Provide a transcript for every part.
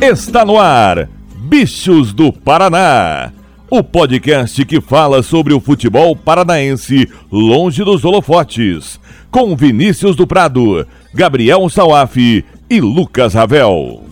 Está no ar, Bichos do Paraná. O podcast que fala sobre o futebol paranaense longe dos holofotes. Com Vinícius do Prado, Gabriel Sauaf e Lucas Ravel.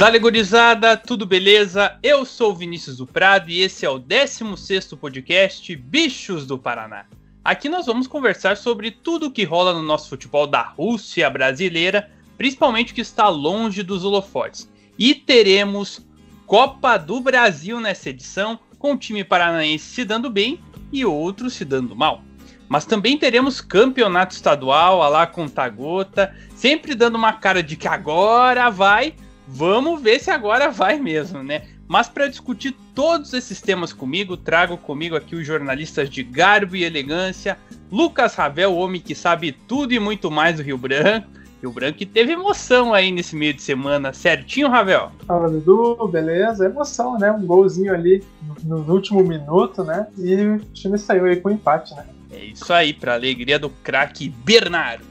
Dale gurizada, tudo beleza? Eu sou o Vinícius do Prado e esse é o 16º podcast Bichos do Paraná. Aqui nós vamos conversar sobre tudo o que rola no nosso futebol da Rússia brasileira, principalmente o que está longe dos holofotes. E teremos Copa do Brasil nessa edição, com o time paranaense se dando bem e outros se dando mal. Mas também teremos campeonato estadual, a lá conta gota, sempre dando uma cara de que agora vai, Vamos ver se agora vai mesmo, né? Mas para discutir todos esses temas comigo, trago comigo aqui os jornalistas de garbo e elegância, Lucas Ravel, o homem que sabe tudo e muito mais do Rio Branco. Rio Branco que teve emoção aí nesse meio de semana, certinho, Ravel? Fala, Dudu, beleza? Emoção, né? Um golzinho ali no, no último minuto, né? E o time saiu aí com empate, né? É isso aí, para alegria do craque Bernardo.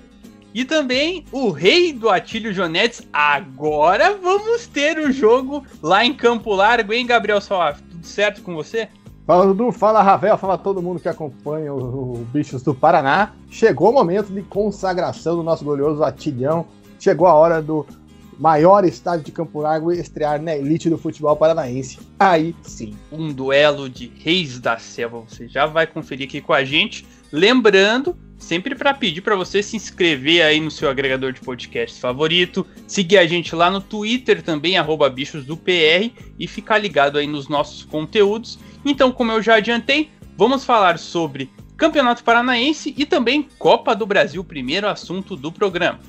E também o rei do Atílio Jonetes. Agora vamos ter o jogo lá em Campo Largo, hein, Gabriel Soaf? Tudo certo com você? Fala Dudu, fala Ravel, fala todo mundo que acompanha o, o Bichos do Paraná. Chegou o momento de consagração do nosso glorioso Atilhão. Chegou a hora do maior estádio de Campo Largo estrear na elite do futebol paranaense. Aí sim. Um duelo de reis da selva. Você já vai conferir aqui com a gente. Lembrando sempre para pedir para você se inscrever aí no seu agregador de podcast favorito, seguir a gente lá no Twitter também, arroba bichos do PR, e ficar ligado aí nos nossos conteúdos. Então, como eu já adiantei, vamos falar sobre Campeonato Paranaense e também Copa do Brasil, primeiro assunto do programa.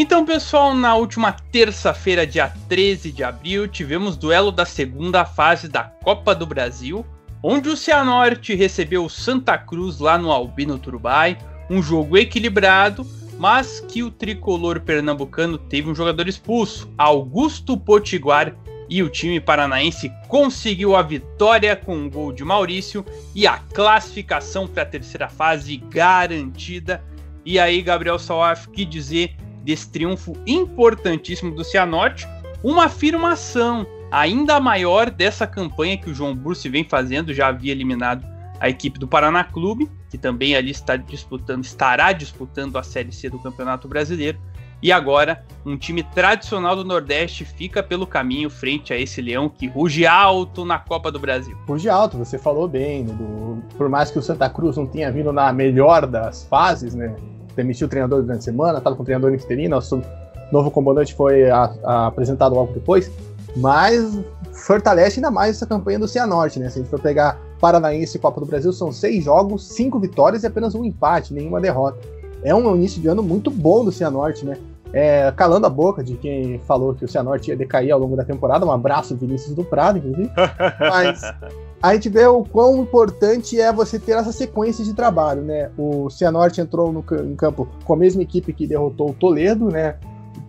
Então, pessoal, na última terça-feira, dia 13 de abril, tivemos duelo da segunda fase da Copa do Brasil, onde o Cianorte recebeu o Santa Cruz lá no Albino Turubai, um jogo equilibrado, mas que o tricolor pernambucano teve um jogador expulso, Augusto Potiguar, e o time paranaense conseguiu a vitória com um gol de Maurício e a classificação para a terceira fase garantida. E aí, Gabriel Salaf, que dizer desse triunfo importantíssimo do Cianorte, uma afirmação ainda maior dessa campanha que o João Bursi vem fazendo, já havia eliminado a equipe do Paraná Clube, que também ali está disputando, estará disputando a Série C do Campeonato Brasileiro. E agora, um time tradicional do Nordeste fica pelo caminho frente a esse leão que ruge alto na Copa do Brasil. Ruge alto, você falou bem, do, por mais que o Santa Cruz não tenha vindo na melhor das fases, né? Demitiu o treinador durante a semana, estava com o treinador interino, nosso novo comandante foi a, a, apresentado logo depois, mas fortalece ainda mais essa campanha do Cianorte, né? Se a gente for pegar Paranaense e Copa do Brasil, são seis jogos, cinco vitórias e apenas um empate, nenhuma derrota. É um início de ano muito bom do Cianorte, né? É, calando a boca de quem falou que o Cianorte ia decair ao longo da temporada. Um abraço, Vinícius do Prado, inclusive. Mas a gente vê o quão importante é você ter essa sequência de trabalho, né? O Cianorte entrou no campo com a mesma equipe que derrotou o Toledo, né?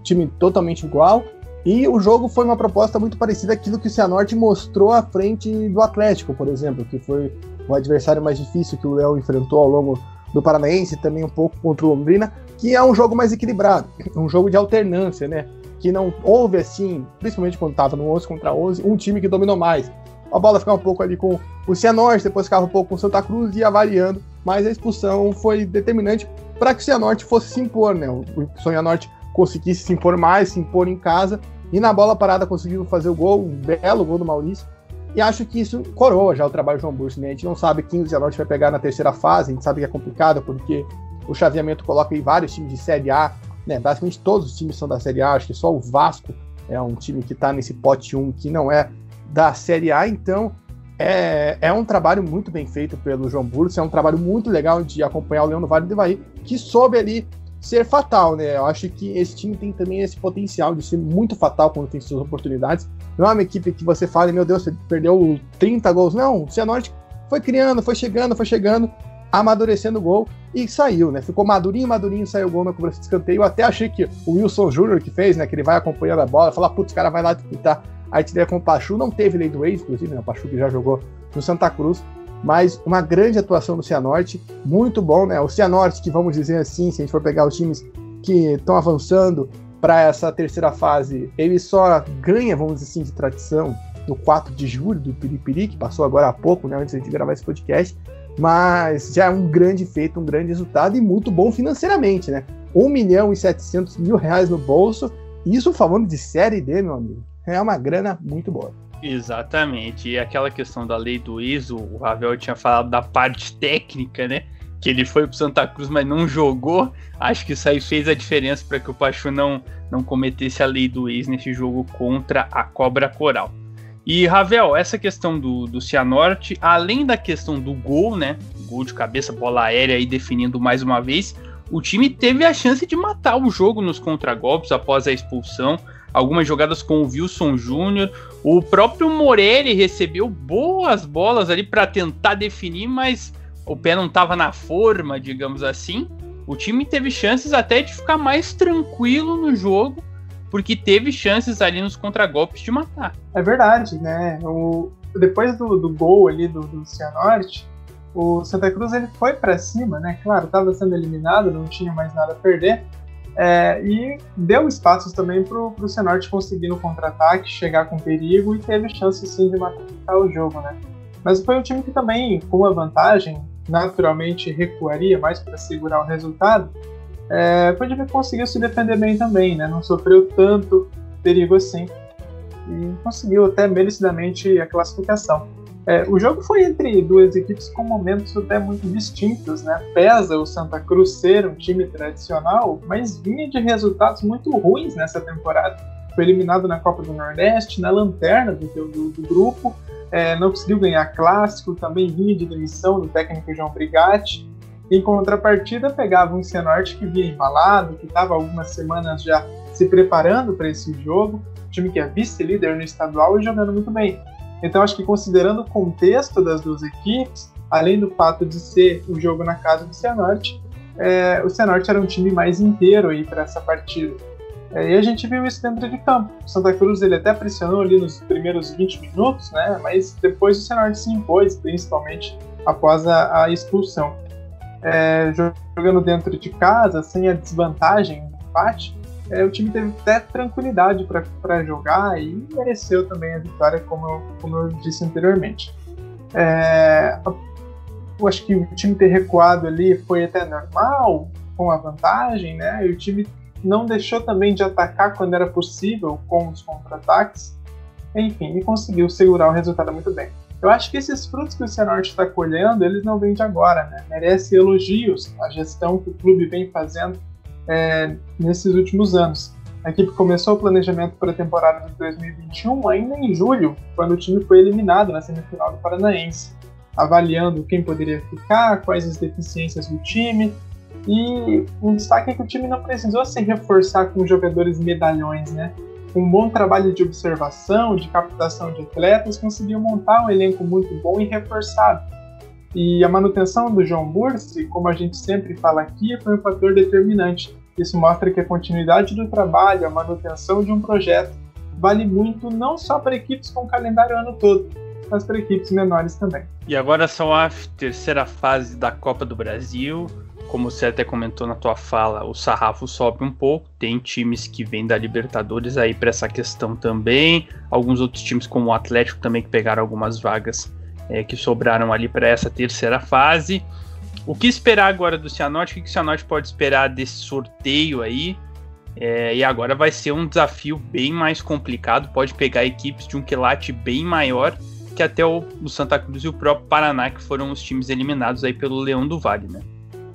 Time totalmente igual. E o jogo foi uma proposta muito parecida àquilo que o Cianorte mostrou à frente do Atlético, por exemplo, que foi o adversário mais difícil que o Léo enfrentou ao longo do Paranaense, também um pouco contra o Londrina, que é um jogo mais equilibrado, um jogo de alternância, né? Que não houve assim, principalmente quando estava no 11 contra 11, um time que dominou mais. A bola ficava um pouco ali com o Cianorte, depois ficava um pouco com o Santa Cruz e ia variando, mas a expulsão foi determinante para que o Cianorte fosse se impor, né? O Cianorte conseguisse se impor mais, se impor em casa, e na bola parada conseguiu fazer o gol, um belo gol do Maurício, e acho que isso coroa já o trabalho do João Burso, né? A gente não sabe quem o Cianorte vai pegar na terceira fase, a gente sabe que é complicado, porque o chaveamento coloca aí vários times de Série A, né? Basicamente todos os times são da Série A, acho que só o Vasco é um time que está nesse pote 1 que não é da Série A, então é, é um trabalho muito bem feito pelo João Burso, é um trabalho muito legal de acompanhar o Leão do Vale do Ivaí, que soube ali ser fatal, né? Eu acho que esse time tem também esse potencial de ser muito fatal quando tem suas oportunidades. Não é uma equipe que você fala, meu Deus, você perdeu 30 gols. Não, o Cianorte foi criando, foi chegando, foi chegando, amadurecendo o gol e saiu, né? Ficou madurinho, madurinho, saiu o gol na cobrança de escanteio. Eu até achei que o Wilson Júnior que fez, né? Que ele vai acompanhando a bola, fala, putz, o cara vai lá disputar a artilharia com o Pachu. Não teve lei do ex, inclusive, né? O Pachu que já jogou no Santa Cruz. Mas uma grande atuação do Cianorte, muito bom, né? O Cianorte, que vamos dizer assim, se a gente for pegar os times que estão avançando para essa terceira fase, ele só ganha, vamos dizer assim, de tradição no 4 de julho do Piripiri, que passou agora há pouco, né? Antes de gravar esse podcast mas já é um grande feito, um grande resultado e muito bom financeiramente, né? 1 milhão e 700 mil reais no bolso, isso falando de Série D, meu amigo, é uma grana muito boa. Exatamente, e aquela questão da lei do ISO, o Ravel tinha falado da parte técnica, né? Que ele foi pro Santa Cruz, mas não jogou. Acho que isso aí fez a diferença para que o Pachu não, não cometesse a lei do ex nesse jogo contra a Cobra Coral. E, Ravel, essa questão do, do Cianorte, além da questão do gol, né? Gol de cabeça, bola aérea aí definindo mais uma vez, o time teve a chance de matar o jogo nos contragolpes após a expulsão. Algumas jogadas com o Wilson Júnior. O próprio Morelli recebeu boas bolas ali para tentar definir, mas o pé não estava na forma, digamos assim. O time teve chances até de ficar mais tranquilo no jogo porque teve chances ali nos contragolpes de matar. É verdade, né? O, depois do, do gol ali do, do Cianorte, o Santa Cruz ele foi para cima, né? Claro, estava sendo eliminado, não tinha mais nada a perder. É, e deu espaços também para o Cianorte conseguir no contra-ataque, chegar com perigo e teve chance sim de matar o jogo, né? Mas foi um time que também, com a vantagem, naturalmente recuaria mais para segurar o resultado, é, foi que conseguiu se defender bem também, né? Não sofreu tanto perigo assim e conseguiu até merecidamente a classificação. É, o jogo foi entre duas equipes com momentos até muito distintos, né? Pesa o Santa Cruz ser um time tradicional, mas vinha de resultados muito ruins nessa temporada. Foi eliminado na Copa do Nordeste, na lanterna do, do, do grupo, é, não conseguiu ganhar clássico, também vinha de demissão do técnico João Brigatti. Em contrapartida, pegava um Cianorte que vinha embalado, que estava algumas semanas já se preparando para esse jogo, time que é vice-líder no estadual e jogando muito bem. Então, acho que considerando o contexto das duas equipes, além do fato de ser o um jogo na casa do Cianorte, é, o Cianorte era um time mais inteiro aí para essa partida. É, e a gente viu isso dentro de campo. O Santa Cruz ele até pressionou ali nos primeiros 20 minutos, né? Mas depois o Cianorte se impôs, principalmente após a, a expulsão é, jogando dentro de casa, sem a desvantagem do empate, é, o time teve até tranquilidade para jogar e mereceu também a vitória, como eu, como eu disse anteriormente. É, eu acho que o time ter recuado ali foi até normal, com a vantagem, né? E o time não deixou também de atacar quando era possível com os contra-ataques. Enfim, e conseguiu segurar o resultado muito bem. Eu acho que esses frutos que o Cianorte está colhendo, eles não vêm de agora, né? Merece elogios a gestão que o clube vem fazendo é, nesses últimos anos. A equipe começou o planejamento para a temporada de 2021 ainda em julho, quando o time foi eliminado na semifinal do Paranaense, avaliando quem poderia ficar, quais as deficiências do time. E um destaque é que o time não precisou se reforçar com jogadores medalhões, né? com um bom trabalho de observação, de captação de atletas, conseguiu montar um elenco muito bom e reforçado. E a manutenção do João Bursi, como a gente sempre fala aqui, foi um fator determinante. Isso mostra que a continuidade do trabalho, a manutenção de um projeto, vale muito não só para equipes com calendário ano todo, mas para equipes menores também. E agora são a terceira fase da Copa do Brasil como você até comentou na tua fala, o sarrafo sobe um pouco. Tem times que vêm da Libertadores aí para essa questão também. Alguns outros times, como o Atlético, também que pegaram algumas vagas é, que sobraram ali para essa terceira fase. O que esperar agora do Cianorte? O que o Cianorte pode esperar desse sorteio aí? É, e agora vai ser um desafio bem mais complicado. Pode pegar equipes de um quilate bem maior que até o, o Santa Cruz e o próprio Paraná, que foram os times eliminados aí pelo Leão do Vale, né?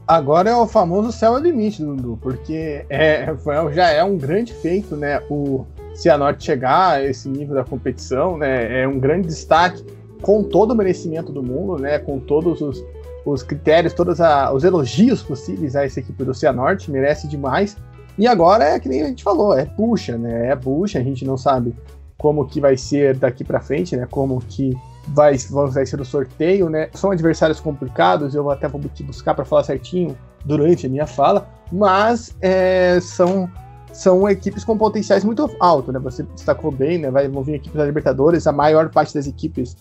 Agora é o famoso céu é limite, Dudu, porque é, já é um grande feito, né? O Cianorte chegar a esse nível da competição, né? É um grande destaque com todo o merecimento do mundo, né? Com todos os, os critérios, todos a, os elogios possíveis a essa equipe do Cianorte, merece demais. E agora é que nem a gente falou, é puxa, né? É puxa, a gente não sabe como que vai ser daqui para frente, né? Como que vai, vai ser o sorteio, né? São adversários complicados, eu até vou buscar para falar certinho durante a minha fala, mas é, são, são equipes com potenciais muito altos, né? Você destacou bem, né? Vai, vão vir equipes da Libertadores, a maior parte das equipes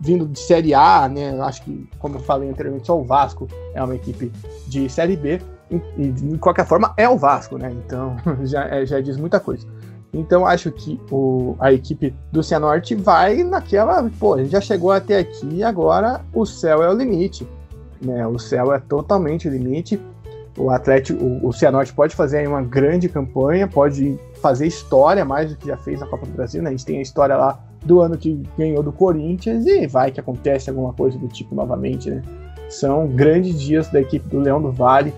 vindo de Série A, né? Acho que, como eu falei anteriormente, só o Vasco é uma equipe de Série B, e, de qualquer forma é o Vasco, né? Então já, é, já diz muita coisa. Então acho que o, a equipe do Cianorte vai naquela, pô, a gente já chegou até aqui e agora o céu é o limite. Né? O céu é totalmente o limite. O Atlético, o, o Cianorte pode fazer uma grande campanha, pode fazer história mais do que já fez na Copa do Brasil, né? A gente tem a história lá do ano que ganhou do Corinthians e vai que acontece alguma coisa do tipo novamente, né? São grandes dias da equipe do Leão do Vale,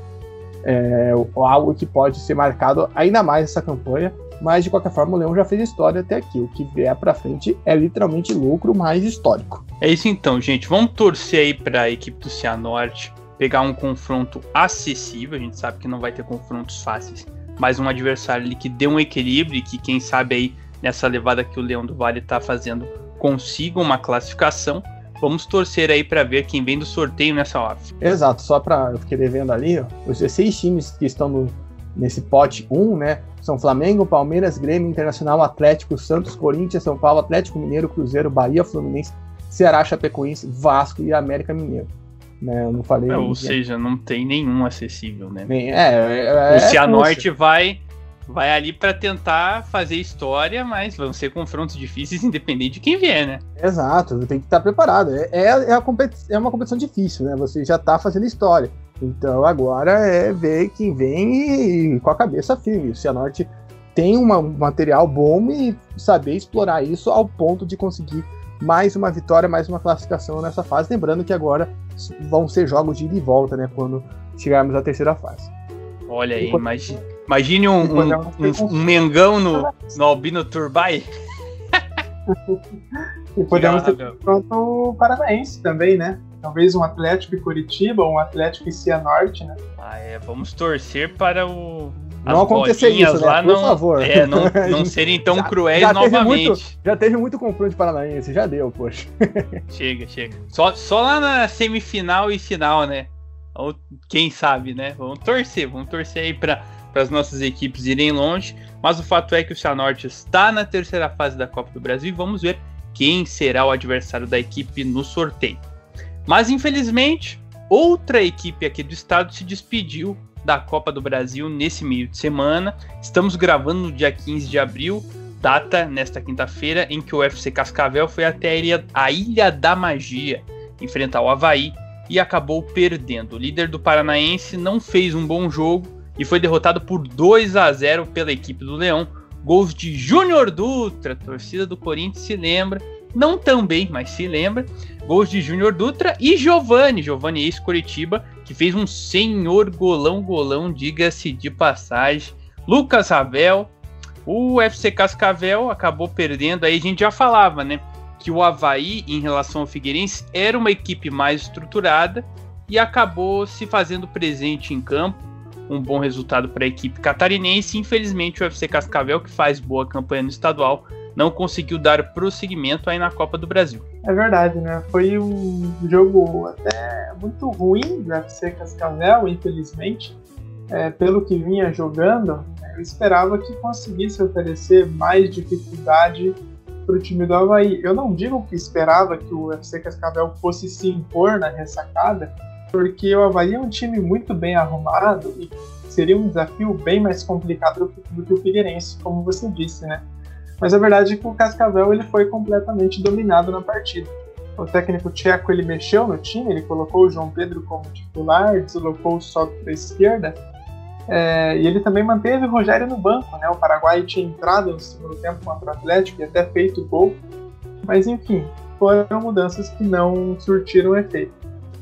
é, algo que pode ser marcado ainda mais essa campanha. Mas de qualquer forma, o Leão já fez história até aqui. O que vier pra frente é literalmente lucro mais histórico. É isso então, gente. Vamos torcer aí pra equipe do Cianorte pegar um confronto acessível. A gente sabe que não vai ter confrontos fáceis, mas um adversário ali que dê um equilíbrio e que, quem sabe, aí nessa levada que o Leão do Vale tá fazendo, consiga uma classificação. Vamos torcer aí para ver quem vem do sorteio nessa off. Exato, só para eu fiquei devendo ali, ó, os 16 times que estão no, nesse pote 1, né? São Flamengo, Palmeiras, Grêmio, Internacional, Atlético, Santos, Corinthians, São Paulo, Atlético Mineiro, Cruzeiro, Bahia, Fluminense, Ceará, Chapecoense, Vasco e América Mineiro. Né, eu não falei. É, ou seja, não tem nenhum acessível, né? Nem, é, é, o Cianorte vai vai ali para tentar fazer história, mas vão ser confrontos difíceis independente de quem vier, né? Exato, tem que estar preparado. É, é, é, é uma competição difícil, né? Você já tá fazendo história. Então agora é ver quem vem e, com a cabeça firme. O Cianorte tem uma, um material bom e saber explorar isso ao ponto de conseguir mais uma vitória, mais uma classificação nessa fase. Lembrando que agora vão ser jogos de ida e volta, né? Quando chegarmos à terceira fase. Olha aí, imagine, imagine um, um, um, um, Mengão no, no Albino Turbay. e podemos ter pronto o Paranaense também, né? Talvez um Atlético e Curitiba, um Atlético e Cianorte, né? Ah, é. Vamos torcer para o. Não acontecer isso, né? lá Por não, favor. É, não, não serem tão já, cruéis já novamente. Muito, já teve muito confronto de paranaense, já deu, poxa. chega, chega. Só, só lá na semifinal e final, né? Ou quem sabe, né? Vamos torcer, vamos torcer aí para as nossas equipes irem longe. Mas o fato é que o Cianorte está na terceira fase da Copa do Brasil e vamos ver quem será o adversário da equipe no sorteio. Mas infelizmente, outra equipe aqui do estado se despediu da Copa do Brasil nesse meio de semana. Estamos gravando no dia 15 de abril, data nesta quinta-feira em que o UFC Cascavel foi até a Ilha, a Ilha da Magia enfrentar o Havaí e acabou perdendo. O líder do Paranaense não fez um bom jogo e foi derrotado por 2 a 0 pela equipe do Leão. Gols de Júnior Dutra, torcida do Corinthians se lembra, não também, mas se lembra, gols de Júnior Dutra e Giovani, Giovani ex-Curitiba, que fez um senhor golão, golão, diga-se de passagem. Lucas Ravel, o FC Cascavel acabou perdendo, aí a gente já falava, né, que o Havaí, em relação ao Figueirense, era uma equipe mais estruturada e acabou se fazendo presente em campo. Um bom resultado para a equipe catarinense. Infelizmente, o UFC Cascavel, que faz boa campanha no estadual, não conseguiu dar prosseguimento aí na Copa do Brasil. É verdade, né? Foi um jogo até muito ruim do FC Cascavel, infelizmente. É, pelo que vinha jogando, eu esperava que conseguisse oferecer mais dificuldade para o time do Havaí. Eu não digo que esperava que o FC Cascavel fosse se impor na ressacada, porque o Havaí é um time muito bem arrumado e seria um desafio bem mais complicado do que o Figueirense, como você disse, né? Mas a verdade é que o Cascavel ele foi completamente dominado na partida. O técnico tcheco ele mexeu no time, ele colocou o João Pedro como titular, deslocou o Soto para a esquerda, é, e ele também manteve o Rogério no banco. Né? O Paraguai tinha entrado no segundo tempo contra o Atlético e até feito gol, mas enfim, foram mudanças que não surtiram efeito.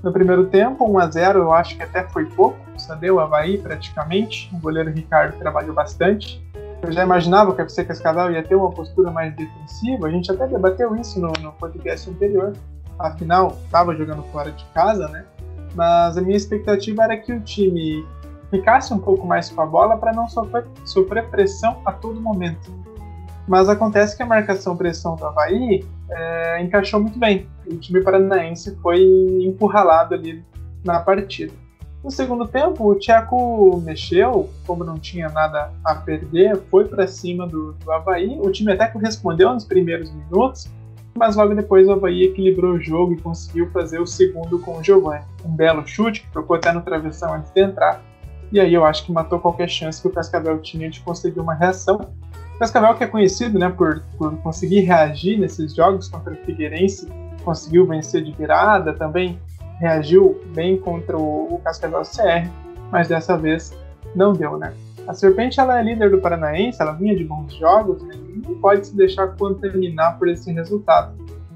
No primeiro tempo, 1 a 0 eu acho que até foi pouco, sabe? O Havaí praticamente, o goleiro Ricardo trabalhou bastante eu já imaginava que a FC Cascavel ia ter uma postura mais defensiva, a gente até debateu isso no, no podcast anterior. Afinal, estava jogando fora de casa, né? Mas a minha expectativa era que o time ficasse um pouco mais com a bola para não sofrer, sofrer pressão a todo momento. Mas acontece que a marcação-pressão do Havaí é, encaixou muito bem. O time paranaense foi empurralado ali na partida. No segundo tempo, o Tcheco mexeu, como não tinha nada a perder, foi para cima do, do Havaí. O time até correspondeu nos primeiros minutos, mas logo depois o Havaí equilibrou o jogo e conseguiu fazer o segundo com o Giovanni. Um belo chute que tocou até no travessão antes de entrar. E aí eu acho que matou qualquer chance que o Cascavel tinha de conseguir uma reação. Cascavel que é conhecido né, por, por conseguir reagir nesses jogos contra o Figueirense, conseguiu vencer de virada, também reagiu bem contra o, o Cascavel CR, mas dessa vez não deu, né? A Serpente ela é líder do Paranaense, ela vinha de bons jogos, né? não pode se deixar contaminar por esse resultado.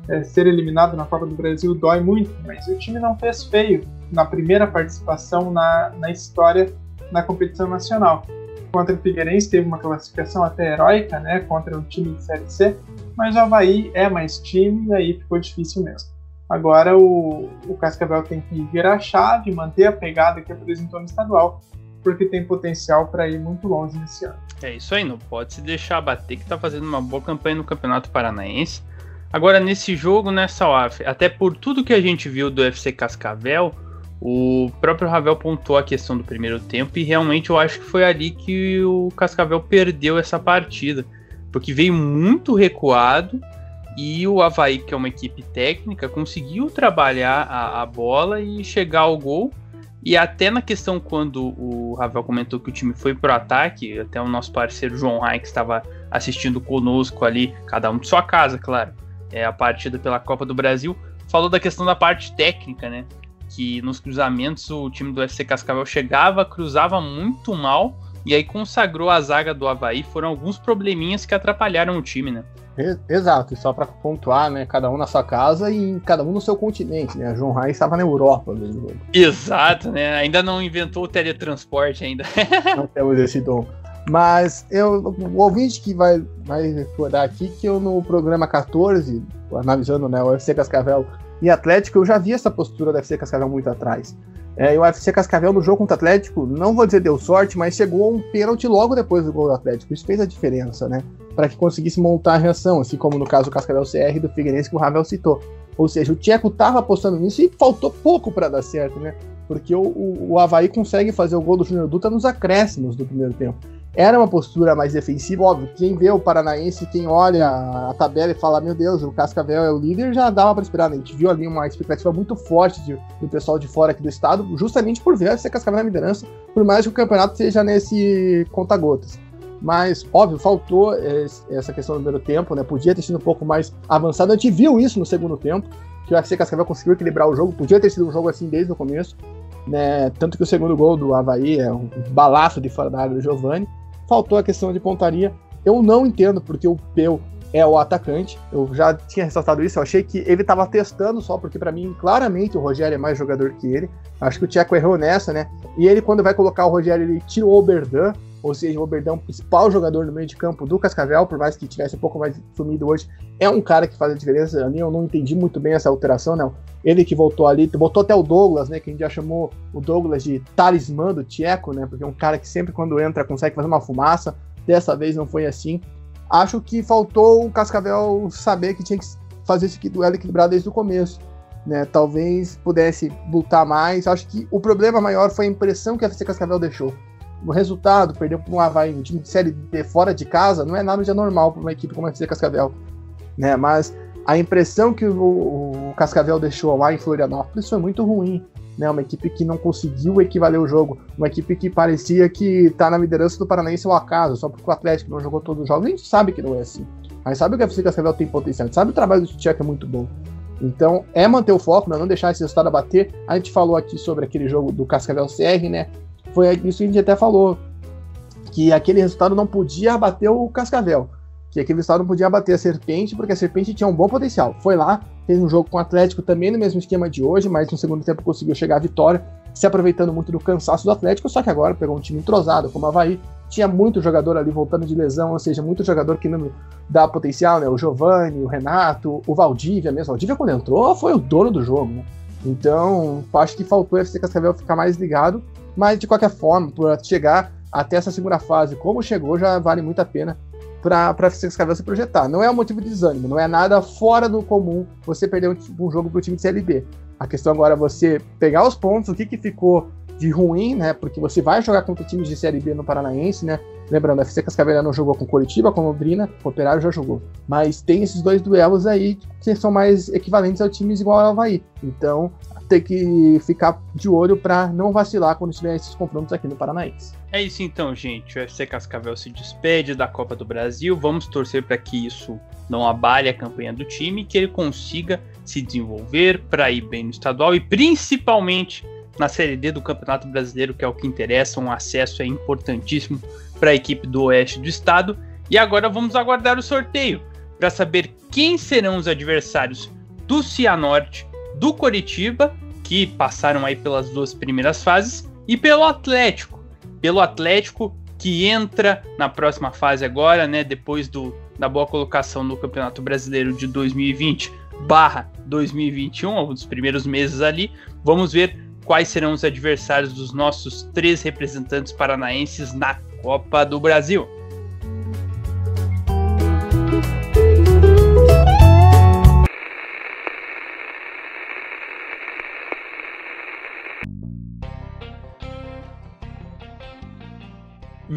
É, ser eliminado na Copa do Brasil dói muito, mas o time não fez feio na primeira participação na, na história na competição nacional. Contra o Figueirense teve uma classificação até heróica, né, contra um time de Série C, mas o Havaí é mais time e aí ficou difícil mesmo. Agora o, o Cascavel tem que virar a chave, manter a pegada que apresentou no estadual, porque tem potencial para ir muito longe nesse ano. É isso aí, não pode se deixar bater que está fazendo uma boa campanha no Campeonato Paranaense. Agora, nesse jogo, né, Salaf, até por tudo que a gente viu do FC Cascavel, o próprio Ravel pontuou a questão do primeiro tempo e realmente eu acho que foi ali que o Cascavel perdeu essa partida, porque veio muito recuado e o Havaí, que é uma equipe técnica, conseguiu trabalhar a, a bola e chegar ao gol. E até na questão quando o Ravel comentou que o time foi pro ataque, até o nosso parceiro João que estava assistindo conosco ali, cada um de sua casa, claro, é a partida pela Copa do Brasil, falou da questão da parte técnica, né? Que nos cruzamentos o time do FC Cascavel chegava, cruzava muito mal, e aí consagrou a zaga do Havaí. Foram alguns probleminhas que atrapalharam o time, né? Exato, e só para pontuar, né? Cada um na sua casa e cada um no seu continente, né? João Reis estava na Europa mesmo. Exato, né? Ainda não inventou o teletransporte ainda. não temos esse dom. Mas eu, o ouvinte que vai, vai recordar aqui que eu no programa 14, analisando né, o UFC Cascavel e Atlético, eu já vi essa postura do UFC Cascavel muito atrás. É, e o UFC Cascavel no jogo contra o Atlético, não vou dizer deu sorte, mas chegou um pênalti logo depois do gol do Atlético. Isso fez a diferença, né? Para que conseguisse montar a reação, assim como no caso do Cascavel CR do Figueirense que o Ravel citou. Ou seja, o Tcheco estava apostando nisso e faltou pouco para dar certo, né? Porque o, o, o Havaí consegue fazer o gol do Júnior Dutra nos acréscimos do primeiro tempo. Era uma postura mais defensiva, óbvio. Quem vê o Paranaense, quem olha a tabela e fala, meu Deus, o Cascavel é o líder, já dava para esperar. Né? A gente viu ali uma expectativa muito forte de, do pessoal de fora aqui do estado, justamente por ver se Cascavel na liderança, por mais que o campeonato seja nesse conta-gotas. Mas, óbvio, faltou essa questão do primeiro tempo, né? Podia ter sido um pouco mais avançado. A gente viu isso no segundo tempo, que o FC Cascavel conseguiu equilibrar o jogo. Podia ter sido um jogo assim desde o começo. Né? Tanto que o segundo gol do Havaí é um balaço de fora da área do Giovanni faltou a questão de pontaria. Eu não entendo porque o Peu é o atacante. Eu já tinha ressaltado isso. Eu achei que ele estava testando só, porque para mim, claramente, o Rogério é mais jogador que ele. Acho que o Tcheco errou nessa, né? E ele, quando vai colocar o Rogério, ele tira o Oberdan. Ou seja, o Oberdan é o principal jogador no meio de campo do Cascavel, por mais que tivesse um pouco mais sumido hoje. É um cara que faz a diferença. Ali eu não entendi muito bem essa alteração, não. Ele que voltou ali, botou até o Douglas, né? Que a gente já chamou o Douglas de talismã do Tcheco, né? Porque é um cara que sempre quando entra consegue fazer uma fumaça. Dessa vez não foi assim. Acho que faltou o Cascavel saber que tinha que fazer esse duelo equilibrado desde o começo. Né? Talvez pudesse lutar mais. Acho que o problema maior foi a impressão que a FC Cascavel deixou. O resultado, perdeu para um Havaí, um time de série fora de casa, não é nada de anormal para uma equipe como a FC Cascavel. Né? Mas a impressão que o, o, Cascavel deixou lá em Florianópolis foi muito ruim. Né, uma equipe que não conseguiu equivaler o jogo, uma equipe que parecia que está na liderança do Paranaense ao acaso, só porque o Atlético não jogou todos os jogos. A gente sabe que não é assim. Mas sabe que a FC Cascavel tem potencial, a gente sabe o trabalho do Tchek é muito bom. Então, é manter o foco, né, não deixar esse resultado abater. A gente falou aqui sobre aquele jogo do Cascavel CR, né? Foi isso que a gente até falou. Que aquele resultado não podia abater o Cascavel que aquele resultado não podia bater a Serpente, porque a Serpente tinha um bom potencial. Foi lá, fez um jogo com o Atlético também no mesmo esquema de hoje, mas no segundo tempo conseguiu chegar à vitória, se aproveitando muito do cansaço do Atlético, só que agora pegou um time entrosado, como o Havaí, tinha muito jogador ali voltando de lesão, ou seja, muito jogador que não dá potencial, né? O Giovanni, o Renato, o Valdívia mesmo. O Valdívia, quando entrou, foi o dono do jogo, né? Então, acho que faltou o FC Cascavel ficar mais ligado, mas de qualquer forma, por chegar até essa segunda fase, como chegou, já vale muito a pena para a Cascavel se projetar. Não é um motivo de desânimo, não é nada fora do comum você perder um, um jogo para o time de Série B. A questão agora é você pegar os pontos, o que, que ficou de ruim, né? Porque você vai jogar contra times de Série B no Paranaense, né? Lembrando, a FC Cascavel não jogou com Curitiba, com Londrina, o Operário já jogou. Mas tem esses dois duelos aí que são mais equivalentes ao times igual ao Havaí. Então, tem que ficar de olho para não vacilar quando tiver esses confrontos aqui no Paranaense. É isso então, gente. O FC Cascavel se despede da Copa do Brasil. Vamos torcer para que isso não abale a campanha do time, que ele consiga se desenvolver para ir bem no estadual e principalmente na Série D do Campeonato Brasileiro, que é o que interessa. Um acesso é importantíssimo para a equipe do Oeste do Estado. E agora vamos aguardar o sorteio para saber quem serão os adversários do Cianorte, do Coritiba, que passaram aí pelas duas primeiras fases, e pelo Atlético. Pelo Atlético que entra na próxima fase agora, né, depois do, da boa colocação no Campeonato Brasileiro de 2020 barra 2021, um dos primeiros meses ali. Vamos ver quais serão os adversários dos nossos três representantes paranaenses na Copa do Brasil.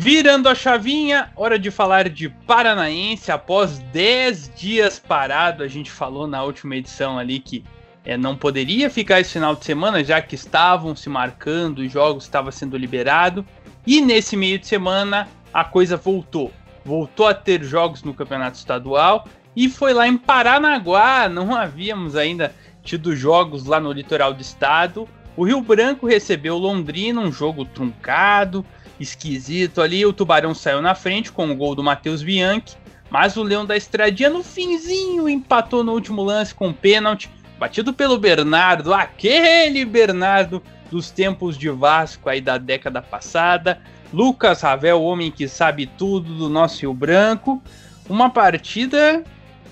Virando a chavinha, hora de falar de Paranaense. Após 10 dias parado, a gente falou na última edição ali que é, não poderia ficar esse final de semana, já que estavam se marcando, os jogos estavam sendo liberados. E nesse meio de semana a coisa voltou. Voltou a ter jogos no campeonato estadual e foi lá em Paranaguá. Não havíamos ainda tido jogos lá no litoral do estado. O Rio Branco recebeu Londrina, um jogo truncado, esquisito ali. O Tubarão saiu na frente com o gol do Matheus Bianchi. Mas o Leão da Estradinha no finzinho empatou no último lance com pênalti batido pelo Bernardo, aquele Bernardo dos tempos de Vasco aí da década passada. Lucas Ravel, o homem que sabe tudo do nosso Rio Branco. Uma partida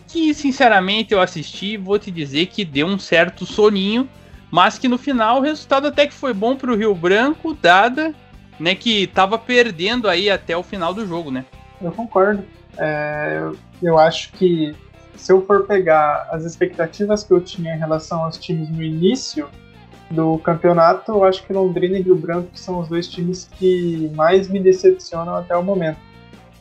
que, sinceramente, eu assisti vou te dizer que deu um certo soninho, mas que no final o resultado até que foi bom para o Rio Branco, dada né, que estava perdendo aí até o final do jogo, né? Eu concordo. É, eu acho que se eu for pegar as expectativas que eu tinha em relação aos times no início do campeonato, eu acho que Londrina e Rio Branco são os dois times que mais me decepcionam até o momento,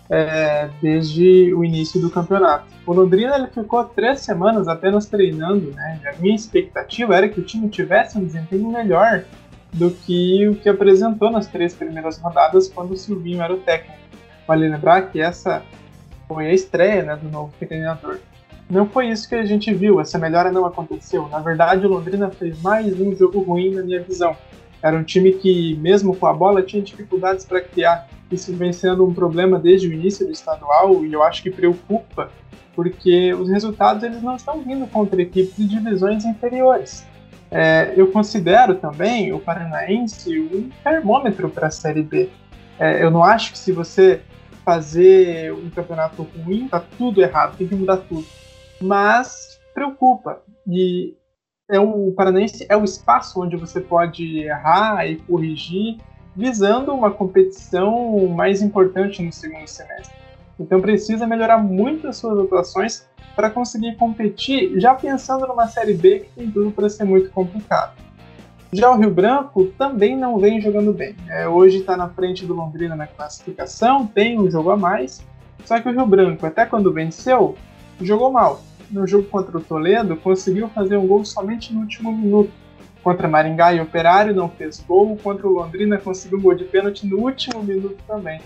é, desde o início do campeonato. O Londrina ele ficou três semanas apenas treinando, né? A minha expectativa era que o time tivesse um desempenho melhor do que o que apresentou nas três primeiras rodadas quando o Silvinho era o técnico. Vale lembrar que essa foi a estreia né, do novo treinador não foi isso que a gente viu, essa melhora não aconteceu. Na verdade, o Londrina fez mais um jogo ruim na minha visão. Era um time que, mesmo com a bola, tinha dificuldades para criar. Isso vem sendo um problema desde o início do estadual e eu acho que preocupa, porque os resultados eles não estão vindo contra equipes de divisões inferiores. É, eu considero também o Paranaense um termômetro para a Série B. É, eu não acho que se você fazer um campeonato ruim, tá tudo errado, tem que mudar tudo mas preocupa. E é o Paranense é o espaço onde você pode errar e corrigir, visando uma competição mais importante no segundo semestre. Então precisa melhorar muito as suas atuações para conseguir competir, já pensando numa Série B que tem tudo para ser muito complicado. Já o Rio Branco também não vem jogando bem. É, hoje está na frente do Londrina na classificação, tem um jogo a mais, só que o Rio Branco, até quando venceu, jogou mal no jogo contra o Toledo, conseguiu fazer um gol somente no último minuto. Contra Maringá e Operário não fez gol, contra o Londrina conseguiu um gol de pênalti no último minuto também.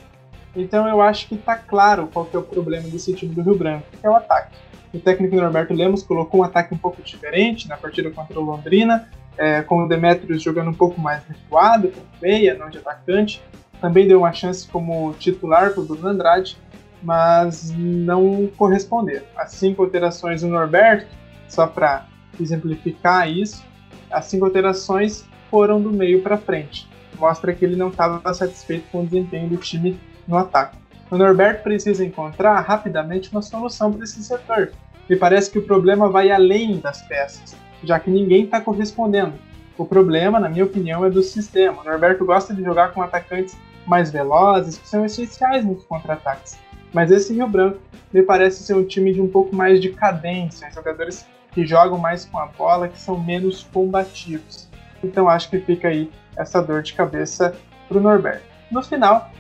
Então eu acho que está claro qual que é o problema desse time do Rio Branco, que é o ataque. O técnico Norberto Lemos colocou um ataque um pouco diferente na partida contra o Londrina, é, com o Demetrius jogando um pouco mais recuado, com meia, não de atacante. Também deu uma chance como titular para o Bruno Andrade, mas não corresponderam. As cinco alterações do Norberto, só para exemplificar isso, as cinco alterações foram do meio para frente. Mostra que ele não estava satisfeito com o desempenho do time no ataque. O Norberto precisa encontrar rapidamente uma solução para esse setor. Me parece que o problema vai além das peças, já que ninguém está correspondendo. O problema, na minha opinião, é do sistema. O Norberto gosta de jogar com atacantes mais velozes, que são essenciais nos contra-ataques Mas esse Rio Branco me parece ser um time de um pouco mais de cadência, jogadores que jogam mais com a bola, que são menos combativos. Então acho que fica aí essa dor de cabeça para o Norberto. No final,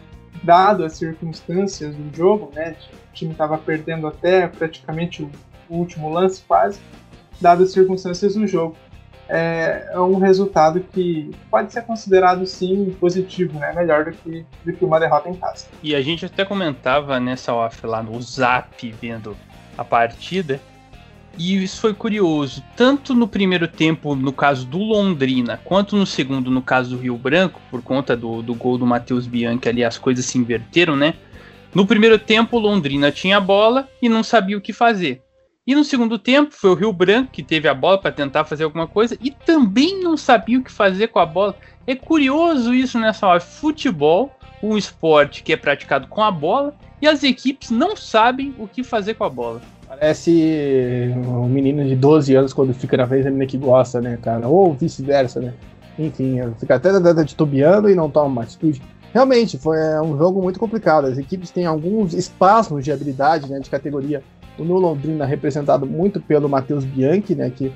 dado as circunstâncias do jogo, né, o time estava perdendo até praticamente o último lance quase, dadas as circunstâncias do jogo, é, é, um resultado que pode ser considerado sim positivo, né? Melhor do que, do que uma derrota em casa. E a gente até comentava nessa off lá no Zap vendo a partida. E isso foi curioso, tanto no primeiro tempo, no caso do Londrina, quanto no segundo, no caso do Rio Branco, por conta do, do gol do Matheus Bianchi ali, as coisas se inverteram, né? No primeiro tempo, Londrina tinha a bola e não sabia o que fazer. E no segundo tempo foi o Rio Branco que teve a bola para tentar fazer alguma coisa e também não sabia o que fazer com a bola. É curioso isso nessa hora. Futebol, um esporte que é praticado com a bola e as equipes não sabem o que fazer com a bola. Parece um menino de 12 anos quando fica na frente da menina que gosta, né, cara? Ou vice-versa, né? Enfim, fica até titubeando e não toma uma atitude. Realmente, foi é um jogo muito complicado. As equipes têm alguns espasmos de habilidade, né, de categoria o New Londrina representado muito pelo Matheus Bianchi, né, que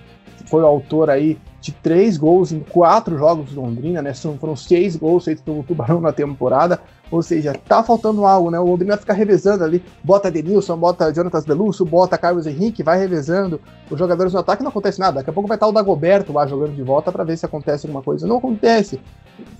foi o autor aí de três gols em quatro jogos de Londrina, né? São, foram seis gols feitos pelo Tubarão na temporada. Ou seja, tá faltando algo, né? O Londrina fica revezando ali, bota Denilson, bota Jonatas Belusso, bota Carlos Henrique, vai revezando. Os jogadores no ataque não acontece nada. Daqui a pouco vai estar o Dagoberto lá jogando de volta para ver se acontece alguma coisa. Não acontece.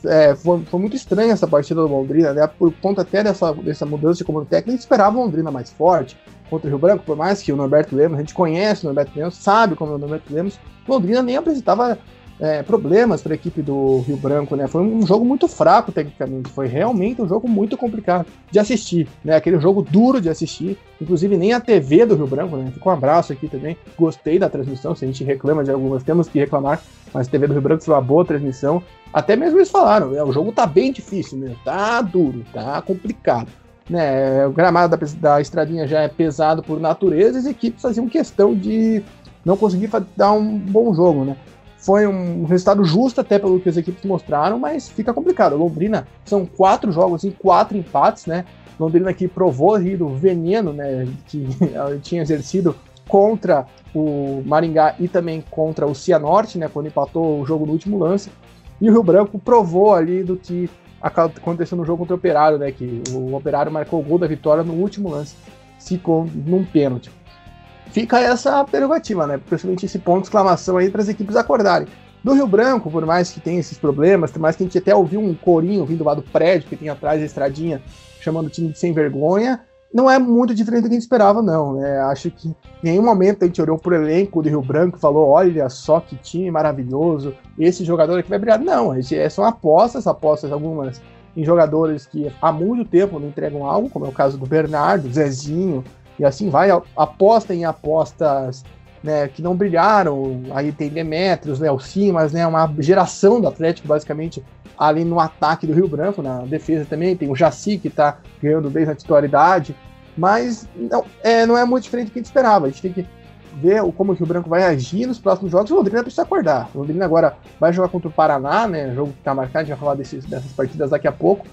É, foi, foi, muito estranha essa partida do Londrina, né? Por conta até dessa, dessa mudança de comando técnico, esperava o Londrina mais forte contra o Rio Branco, por mais que o Norberto Lemos, a gente conhece o Norberto Lemos, sabe como é o Norberto Lemos, Londrina nem apresentava é, problemas para a equipe do Rio Branco, né? Foi um jogo muito fraco tecnicamente, foi realmente um jogo muito complicado de assistir, né? Aquele jogo duro de assistir, inclusive nem a TV do Rio Branco, né? Fica um abraço aqui também, gostei da transmissão, se a gente reclama de algumas, temos que reclamar, mas a TV do Rio Branco foi uma boa transmissão, até mesmo eles falaram, né? o jogo tá bem difícil mesmo, tá duro, tá complicado. Né, o gramado da, da estradinha já é pesado por natureza as equipes faziam questão de não conseguir dar um bom jogo, né? Foi um resultado justo até pelo que as equipes mostraram, mas fica complicado. Londrina são quatro jogos em quatro empates, né? Londrina que provou aí do veneno, né? Que tinha exercido contra o Maringá e também contra o Cianorte, né? Quando empatou o jogo no último lance. E o Rio Branco provou ali do que aconteceu no jogo contra o Operário, né? Que o Operário marcou o gol da vitória no último lance, ficou num pênalti fica essa prerrogativa, né? Principalmente esse ponto de exclamação aí para as equipes acordarem. Do Rio Branco, por mais que tenha esses problemas, por mais que a gente até ouviu um corinho vindo lá do prédio que tem atrás da estradinha, chamando o time de sem vergonha, não é muito diferente do que a gente esperava, não. Né? Acho que em nenhum momento a gente olhou pro elenco do Rio Branco e falou: olha só que time maravilhoso, esse jogador aqui vai brilhar. Não, gente, é, são apostas, apostas algumas em jogadores que há muito tempo não entregam algo, como é o caso do Bernardo, Zezinho, e assim vai, aposta em apostas né, que não brilharam, aí tem Demetrios, Léo Simas, né, uma geração do Atlético basicamente ali no ataque do Rio Branco, na defesa também, tem o Jaci que está ganhando desde a titularidade, mas não é, não é muito diferente do que a gente esperava, a gente tem que ver como o Rio Branco vai agir nos próximos jogos, o Londrina precisa acordar, o Londrina agora vai jogar contra o Paraná, né, jogo que está marcado, a gente vai falar desses, dessas partidas daqui a pouco,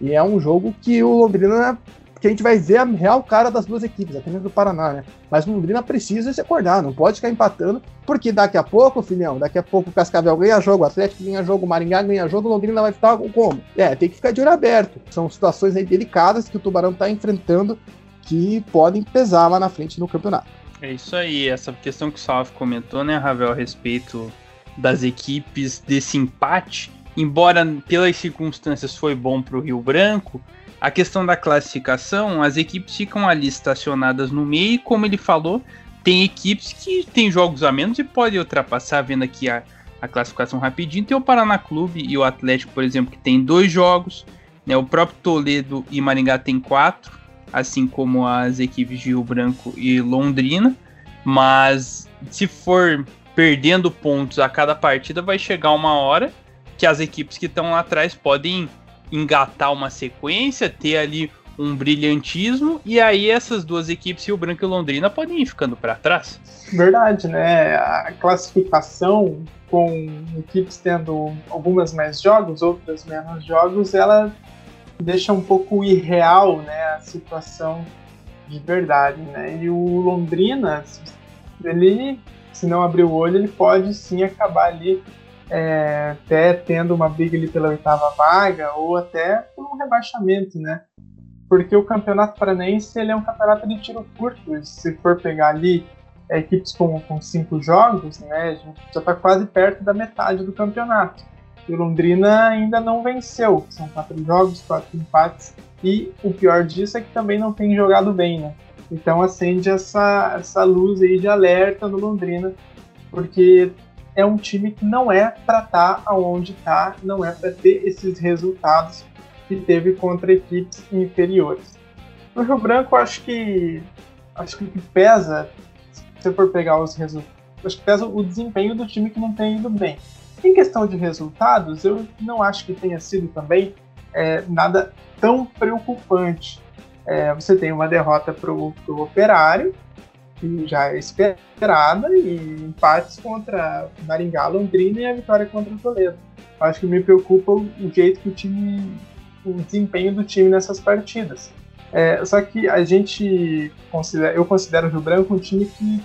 e é um jogo que o Londrina que a gente vai ver a real cara das duas equipes, mesmo do Paraná, né? Mas o Londrina precisa se acordar, não pode ficar empatando, porque daqui a pouco, filhão, daqui a pouco o Cascavel ganha jogo, o Atlético ganha jogo, o Maringá ganha jogo, o Londrina vai ficar como? É, tem que ficar de olho aberto. São situações delicadas que o Tubarão está enfrentando que podem pesar lá na frente no campeonato. É isso aí, essa questão que o Salve comentou, né, Ravel, a respeito das equipes desse empate, embora pelas circunstâncias foi bom para o Rio Branco, a questão da classificação, as equipes ficam ali estacionadas no meio, e como ele falou, tem equipes que têm jogos a menos e podem ultrapassar, vendo aqui a, a classificação rapidinho. Tem o Paraná Clube e o Atlético, por exemplo, que tem dois jogos. Né? O próprio Toledo e Maringá tem quatro, assim como as equipes de Rio Branco e Londrina. Mas se for perdendo pontos a cada partida, vai chegar uma hora que as equipes que estão lá atrás podem engatar uma sequência, ter ali um brilhantismo, e aí essas duas equipes, Rio Branco e Londrina, podem ir ficando para trás. Verdade, né? A classificação com equipes tendo algumas mais jogos, outras menos jogos, ela deixa um pouco irreal né, a situação de verdade, né? E o Londrina, ele, se não abrir o olho, ele pode sim acabar ali é, até tendo uma briga ali pela oitava vaga ou até por um rebaixamento, né? Porque o Campeonato Paranaense ele é um campeonato de tiro curto. Se for pegar ali é, equipes com, com cinco jogos, né, a gente já está quase perto da metade do campeonato. E o Londrina ainda não venceu. São quatro jogos, quatro empates. E o pior disso é que também não tem jogado bem, né? Então acende essa, essa luz aí de alerta no Londrina, porque é um time que não é para estar tá aonde está, não é para ter esses resultados que teve contra equipes inferiores. No Rio Branco, acho que acho que pesa, se for pegar os resultados, acho que pesa o desempenho do time que não tem ido bem. Em questão de resultados, eu não acho que tenha sido também é, nada tão preocupante. É, você tem uma derrota para o Operário, já é esperada, e empates contra Maringá, Londrina e a vitória contra o Toledo. Acho que me preocupa o jeito que o time, o desempenho do time nessas partidas. É, só que a gente considera, eu considero o Rio Branco um time que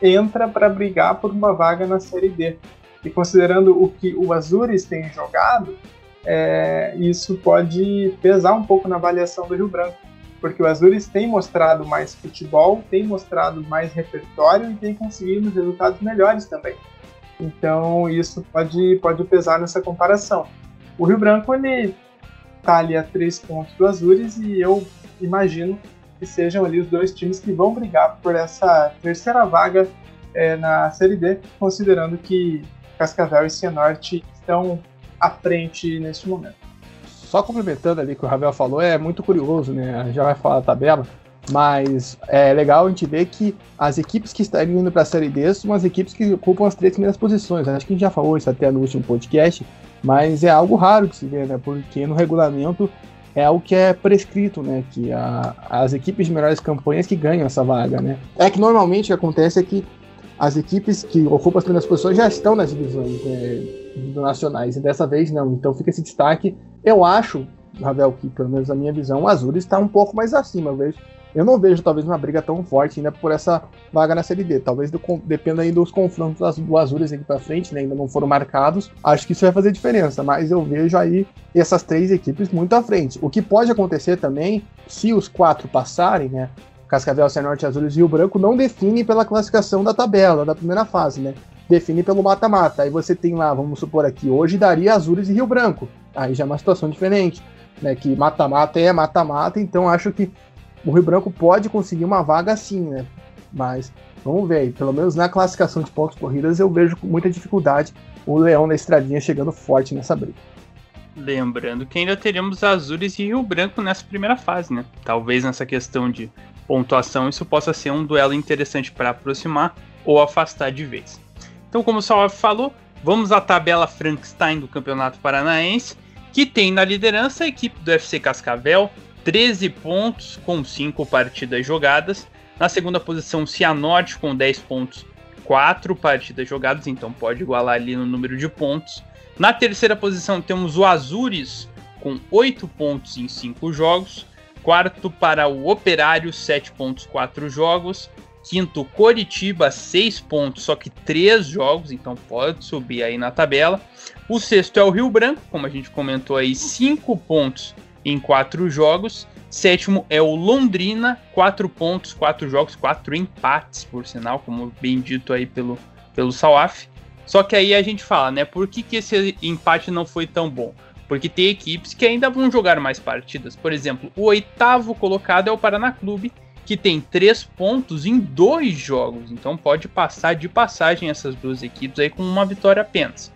entra para brigar por uma vaga na Série D. E considerando o que o Azures tem jogado, é, isso pode pesar um pouco na avaliação do Rio Branco, porque o Azures tem mostrado mais futebol, tem mostrado mais repertório e tem conseguido resultados melhores também. Então isso pode, pode pesar nessa comparação. O Rio Branco ele está ali a três pontos do Azures e eu imagino que sejam ali os dois times que vão brigar por essa terceira vaga é, na Série D, considerando que Cascavel e Cianorte estão à frente neste momento. Só complementando ali o que o Ravel falou, é muito curioso, né? Já vai falar da tabela, mas é legal a gente ver que as equipes que estariam indo para a Série D são as equipes que ocupam as três primeiras posições. Acho que a gente já falou isso até no último podcast, mas é algo raro de se ver, né? Porque no regulamento é algo que é prescrito, né? Que a, as equipes de melhores campanhas que ganham essa vaga, né? É que normalmente o que acontece é que as equipes que ocupam as primeiras posições já estão nas divisões né, nacionais, e dessa vez não. Então fica esse destaque. Eu acho, Ravel, que pelo menos a minha visão, o Azul está um pouco mais acima. Eu, vejo, eu não vejo talvez uma briga tão forte ainda por essa vaga na Série D. Talvez do, dependa aí dos confrontos do Azures aqui para frente, né, ainda não foram marcados. Acho que isso vai fazer diferença, mas eu vejo aí essas três equipes muito à frente. O que pode acontecer também, se os quatro passarem, né? Cascavel, Cianorte, Azul e Rio Branco não define pela classificação da tabela, da primeira fase, né? Define pelo mata-mata. Aí você tem lá, vamos supor aqui, hoje daria Azures e Rio Branco. Aí já é uma situação diferente, né? Que mata-mata é mata-mata, então acho que o Rio Branco pode conseguir uma vaga assim, né? Mas vamos ver aí, pelo menos na classificação de pontos corridas eu vejo com muita dificuldade o Leão da Estradinha chegando forte nessa briga. Lembrando que ainda teremos Azures e Rio Branco nessa primeira fase, né? Talvez nessa questão de pontuação, isso possa ser um duelo interessante para aproximar ou afastar de vez. Então, como o Salve falou, vamos à tabela Frankenstein do Campeonato Paranaense, que tem na liderança a equipe do FC Cascavel, 13 pontos com 5 partidas jogadas. Na segunda posição, Cianorte com 10 pontos, 4 partidas jogadas, então pode igualar ali no número de pontos. Na terceira posição, temos o Azures com 8 pontos em 5 jogos. Quarto para o Operário, 7 pontos, 4 jogos. Quinto, Coritiba, 6 pontos, só que 3 jogos, então pode subir aí na tabela. O sexto é o Rio Branco, como a gente comentou aí, 5 pontos em 4 jogos. Sétimo é o Londrina, 4 pontos, 4 jogos, 4 empates, por sinal, como bem dito aí pelo, pelo Salaf. Só que aí a gente fala, né, por que, que esse empate não foi tão bom? porque tem equipes que ainda vão jogar mais partidas. Por exemplo, o oitavo colocado é o Paraná Clube, que tem três pontos em dois jogos, então pode passar de passagem essas duas equipes aí com uma vitória apenas.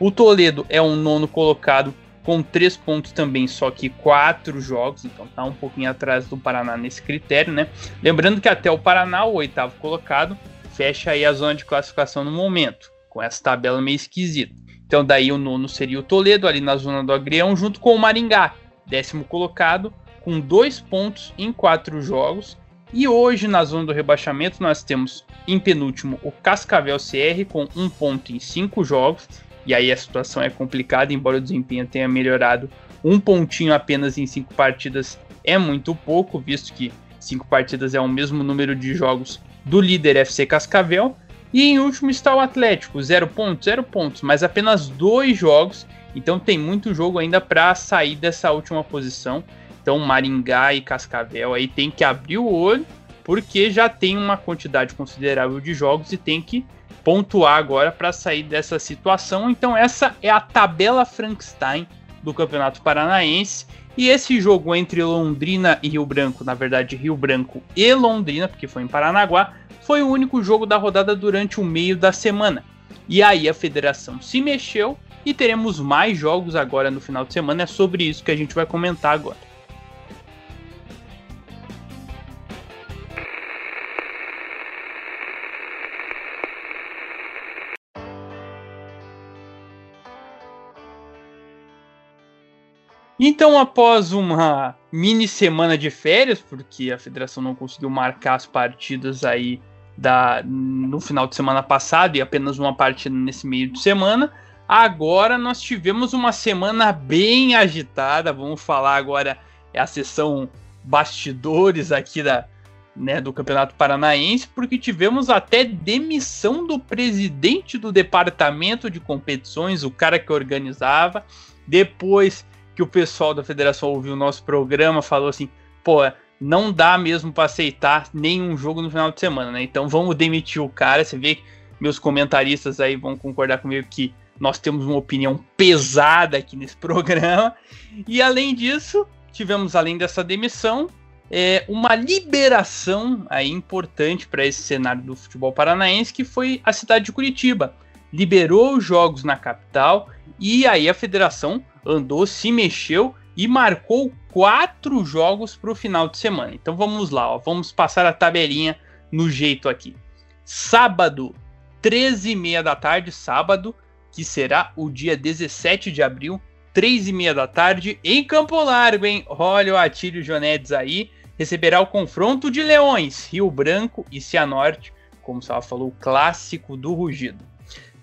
O Toledo é um nono colocado com três pontos também, só que quatro jogos, então tá um pouquinho atrás do Paraná nesse critério, né? Lembrando que até o Paraná, o oitavo colocado, fecha aí a zona de classificação no momento, com essa tabela meio esquisita. Então daí o nono seria o Toledo, ali na zona do Agrião, junto com o Maringá, décimo colocado, com dois pontos em quatro jogos. E hoje, na zona do rebaixamento, nós temos em penúltimo o Cascavel CR com um ponto em cinco jogos. E aí a situação é complicada, embora o desempenho tenha melhorado, um pontinho apenas em cinco partidas é muito pouco, visto que Cinco partidas é o mesmo número de jogos do líder FC Cascavel. E em último está o Atlético, zero pontos, zero pontos, mas apenas dois jogos. Então tem muito jogo ainda para sair dessa última posição. Então Maringá e Cascavel aí tem que abrir o olho, porque já tem uma quantidade considerável de jogos e tem que pontuar agora para sair dessa situação. Então essa é a tabela Frankenstein do Campeonato Paranaense. E esse jogo entre Londrina e Rio Branco, na verdade Rio Branco e Londrina, porque foi em Paranaguá, foi o único jogo da rodada durante o meio da semana. E aí a federação se mexeu e teremos mais jogos agora no final de semana. É sobre isso que a gente vai comentar agora. Então, após uma mini semana de férias, porque a federação não conseguiu marcar as partidas aí da, no final de semana passado e apenas uma partida nesse meio de semana. Agora nós tivemos uma semana bem agitada. Vamos falar agora é a sessão bastidores aqui da, né, do Campeonato Paranaense, porque tivemos até demissão do presidente do departamento de competições, o cara que organizava. Depois que o pessoal da federação ouviu o nosso programa, falou assim: pô, não dá mesmo para aceitar nenhum jogo no final de semana, né? Então vamos demitir o cara. Você vê que meus comentaristas aí vão concordar comigo que nós temos uma opinião pesada aqui nesse programa. E além disso, tivemos além dessa demissão, é, uma liberação aí importante para esse cenário do futebol paranaense, que foi a cidade de Curitiba. Liberou os jogos na capital e aí a federação andou, se mexeu e marcou quatro jogos para o final de semana. Então vamos lá, ó, vamos passar a tabelinha no jeito aqui. Sábado, 13h30 da tarde, sábado, que será o dia 17 de abril, 3h30 da tarde, em Campo Largo, hein? Olha o Atílio Jonedes aí, receberá o confronto de Leões, Rio Branco e Cianorte, como o Sala falou, clássico do Rugido.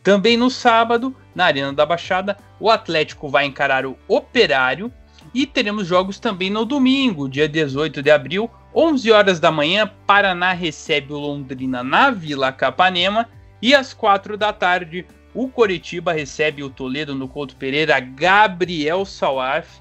Também no sábado, na Arena da Baixada, o Atlético vai encarar o Operário e teremos jogos também no domingo, dia 18 de abril, 11 horas da manhã, Paraná recebe o Londrina na Vila Capanema e às 4 da tarde, o Coritiba recebe o Toledo no Couto Pereira, Gabriel Salaf.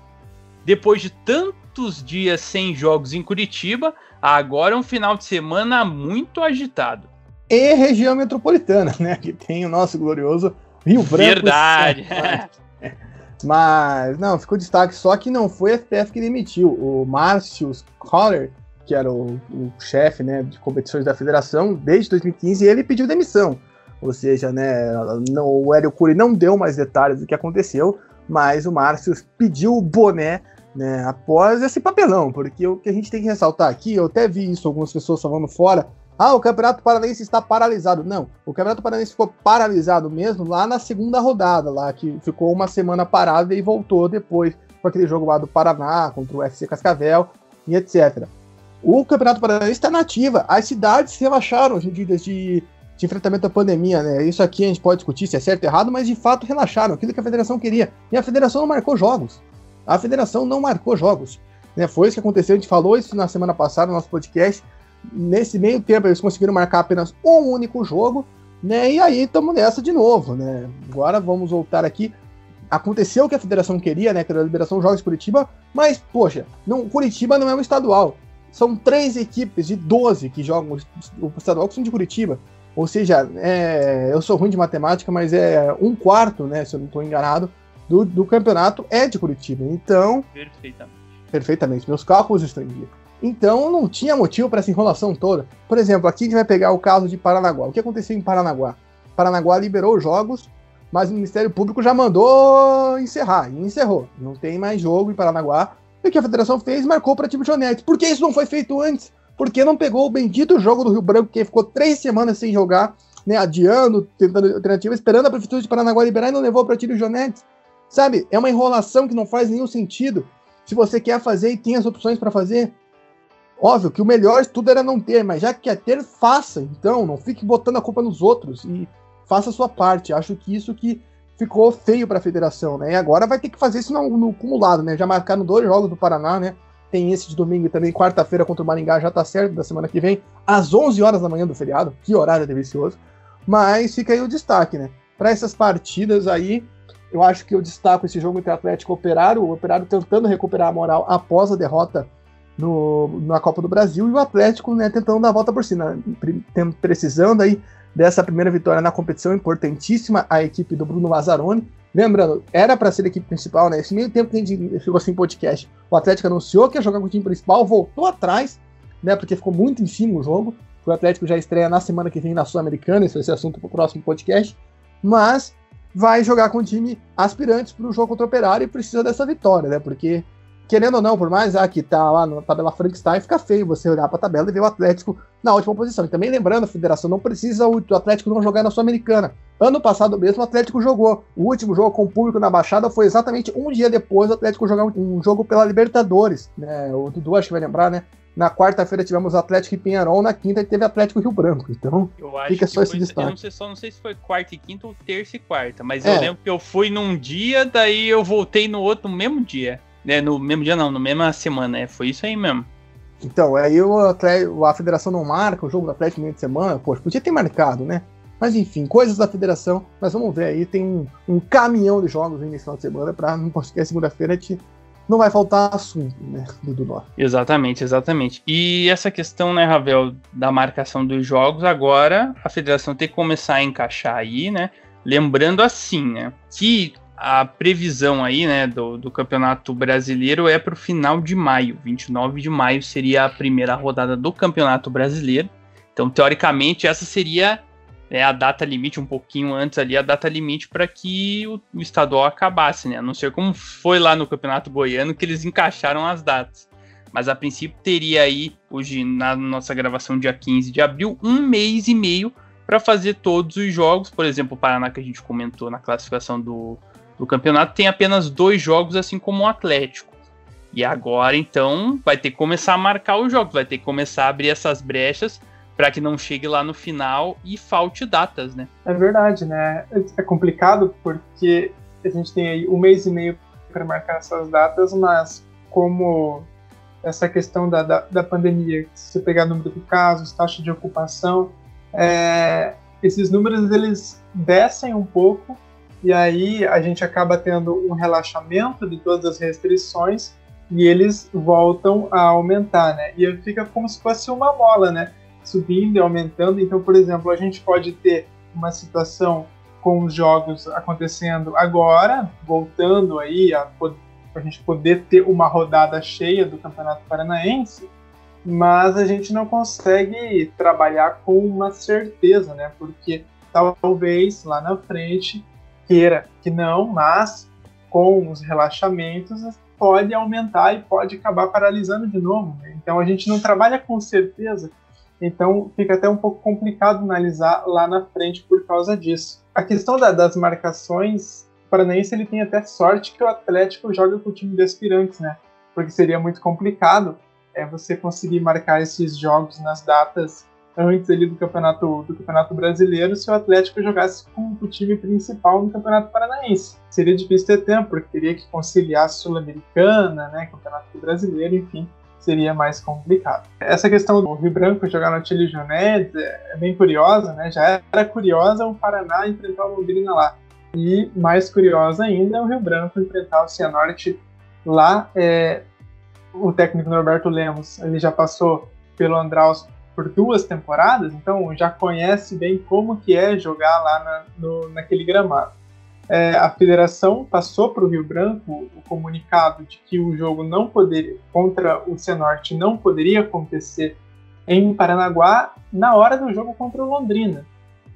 Depois de tantos dias sem jogos em Curitiba, agora é um final de semana muito agitado e região metropolitana, né? Que tem o nosso glorioso Rio Branco. Verdade. Mas, não, ficou destaque só que não foi a FPF que demitiu. O Márcio Coller, que era o, o chefe né, de competições da federação desde 2015, ele pediu demissão. Ou seja, né, não, o Hélio Cury não deu mais detalhes do que aconteceu, mas o Márcio pediu o boné né, após esse papelão, porque o que a gente tem que ressaltar aqui, eu até vi isso algumas pessoas falando fora, ah, o Campeonato Paranaense está paralisado. Não, o Campeonato Paranaense ficou paralisado mesmo lá na segunda rodada, lá que ficou uma semana parada e voltou depois com aquele jogo lá do Paraná contra o FC Cascavel e etc. O Campeonato Paranaense está nativa. As cidades relaxaram as medidas de, de enfrentamento à pandemia, né? Isso aqui a gente pode discutir se é certo ou errado, mas de fato relaxaram, aquilo que a federação queria. E a federação não marcou jogos. A federação não marcou jogos. Né? Foi isso que aconteceu, a gente falou isso na semana passada no nosso podcast. Nesse meio tempo, eles conseguiram marcar apenas um único jogo, né? E aí estamos nessa de novo, né? Agora vamos voltar aqui. Aconteceu o que a federação queria, né? Que era a liberação de jogos de Curitiba, mas, poxa, não, Curitiba não é um estadual. São três equipes de 12 que jogam o estadual que são de Curitiba. Ou seja, é, eu sou ruim de matemática, mas é um quarto, né? Se eu não estou enganado, do, do campeonato é de Curitiba. Então. Perfeitamente. Perfeitamente. Meus cálculos estão em dia. Então não tinha motivo para essa enrolação toda. Por exemplo, aqui a gente vai pegar o caso de Paranaguá. O que aconteceu em Paranaguá? Paranaguá liberou os jogos, mas o Ministério Público já mandou encerrar, e encerrou. Não tem mais jogo em Paranaguá. E o que a federação fez? Marcou para time Jonetes. Por que isso não foi feito antes? Por que não pegou o bendito jogo do Rio Branco, que ficou três semanas sem jogar, né, adiando, tentando alternativa, esperando a Prefeitura de Paranaguá liberar e não levou para time Jonetes? Sabe? É uma enrolação que não faz nenhum sentido. Se você quer fazer e tem as opções para fazer, Óbvio que o melhor tudo era não ter, mas já que quer ter, faça. Então, não fique botando a culpa nos outros e faça a sua parte. Acho que isso que ficou feio para a federação, né? E agora vai ter que fazer isso no, no acumulado, né? Já marcaram dois jogos do Paraná, né? Tem esse de domingo e também quarta-feira contra o Maringá já tá certo, da semana que vem, às 11 horas da manhã do feriado. Que horário delicioso. Mas fica aí o destaque, né? Para essas partidas aí, eu acho que eu destaco esse jogo entre Atlético e Operário, o Operário tentando recuperar a moral após a derrota no, na Copa do Brasil e o Atlético né, tentando dar a volta por cima, precisando aí dessa primeira vitória na competição importantíssima, a equipe do Bruno Mazzaroni. Lembrando, era para ser a equipe principal, né? Esse meio tempo que a gente ficou assim podcast, o Atlético anunciou que ia jogar com o time principal, voltou atrás, né? Porque ficou muito em cima o jogo. O Atlético já estreia na semana que vem na Sul-Americana, esse vai ser assunto para o próximo podcast. Mas vai jogar com o time aspirantes para o jogo contra o Operário e precisa dessa vitória, né? Porque querendo ou não, por mais ah, que tá lá na tabela Frankenstein, fica feio você olhar para a tabela e ver o Atlético na última posição. E também lembrando, a federação não precisa o Atlético não jogar na Sul-Americana. Ano passado mesmo o Atlético jogou. O último jogo com o público na Baixada foi exatamente um dia depois do Atlético jogar um jogo pela Libertadores. Né? O Dudu acho que vai lembrar, né? Na quarta-feira tivemos Atlético e Pinharol, na quinta teve Atlético e Rio Branco. Então, fica só esse destaque. Eu não, sei, só não sei se foi quarta e quinta ou terça e quarta, mas é. eu lembro que eu fui num dia, daí eu voltei no outro no mesmo dia. É, no mesmo dia não, no mesma semana, é, foi isso aí mesmo. Então, aí o Atlético, a federação não marca o jogo do Atlético no meio de semana, poxa, podia ter marcado, né? Mas enfim, coisas da federação, mas vamos ver aí, tem um, um caminhão de jogos nesse final de semana, para não podcast segunda-feira gente não vai faltar assunto, né, do Norte. Exatamente, exatamente. E essa questão, né, Ravel, da marcação dos jogos, agora a federação tem que começar a encaixar aí, né, lembrando assim, né, que a previsão aí, né, do, do Campeonato Brasileiro é para o final de maio. 29 de maio seria a primeira rodada do Campeonato Brasileiro. Então, teoricamente, essa seria né, a data limite, um pouquinho antes ali, a data limite para que o, o, estadual acabasse, né? A não ser como foi lá no Campeonato Goiano que eles encaixaram as datas. Mas a princípio teria aí, hoje, na nossa gravação, dia 15 de abril, um mês e meio para fazer todos os jogos. Por exemplo, o Paraná que a gente comentou na classificação do, do campeonato tem apenas dois jogos, assim como o Atlético. E agora, então, vai ter que começar a marcar os jogos, vai ter que começar a abrir essas brechas para que não chegue lá no final e falte datas, né? É verdade, né? É complicado porque a gente tem aí um mês e meio para marcar essas datas, mas como essa questão da, da, da, pandemia, se você pegar o número de casos, taxa de ocupação, é, esses números eles descem um pouco e aí a gente acaba tendo um relaxamento de todas as restrições e eles voltam a aumentar, né? E fica como se fosse uma bola, né? Subindo e aumentando. Então, por exemplo, a gente pode ter uma situação com os jogos acontecendo agora, voltando aí a, a gente poder ter uma rodada cheia do Campeonato Paranaense, mas a gente não consegue trabalhar com uma certeza, né? Porque talvez lá na frente queira que não, mas com os relaxamentos pode aumentar e pode acabar paralisando de novo. Né? Então a gente não trabalha com certeza, então fica até um pouco complicado analisar lá na frente por causa disso. A questão da, das marcações, o Paranaense ele tem até sorte que o Atlético joga com o time de aspirantes, né? Porque seria muito complicado é, você conseguir marcar esses jogos nas datas antes ali do campeonato do campeonato brasileiro se o Atlético jogasse com o time principal no campeonato paranaense. Seria difícil ter tempo porque teria que conciliar a sul-americana né campeonato brasileiro enfim seria mais complicado. Essa questão do Rio Branco jogar no Chile é, é bem curiosa né? Já era curiosa o Paraná enfrentar o Londrina lá. E mais curiosa ainda é o Rio Branco enfrentar o Cianorte lá é, o técnico Norberto Lemos. Ele já passou pelo Andraus por duas temporadas, então já conhece bem como que é jogar lá na, no, naquele gramado. É, a federação passou para o Rio Branco o comunicado de que o jogo não poderia contra o Cianorte não poderia acontecer em Paranaguá na hora do jogo contra o Londrina.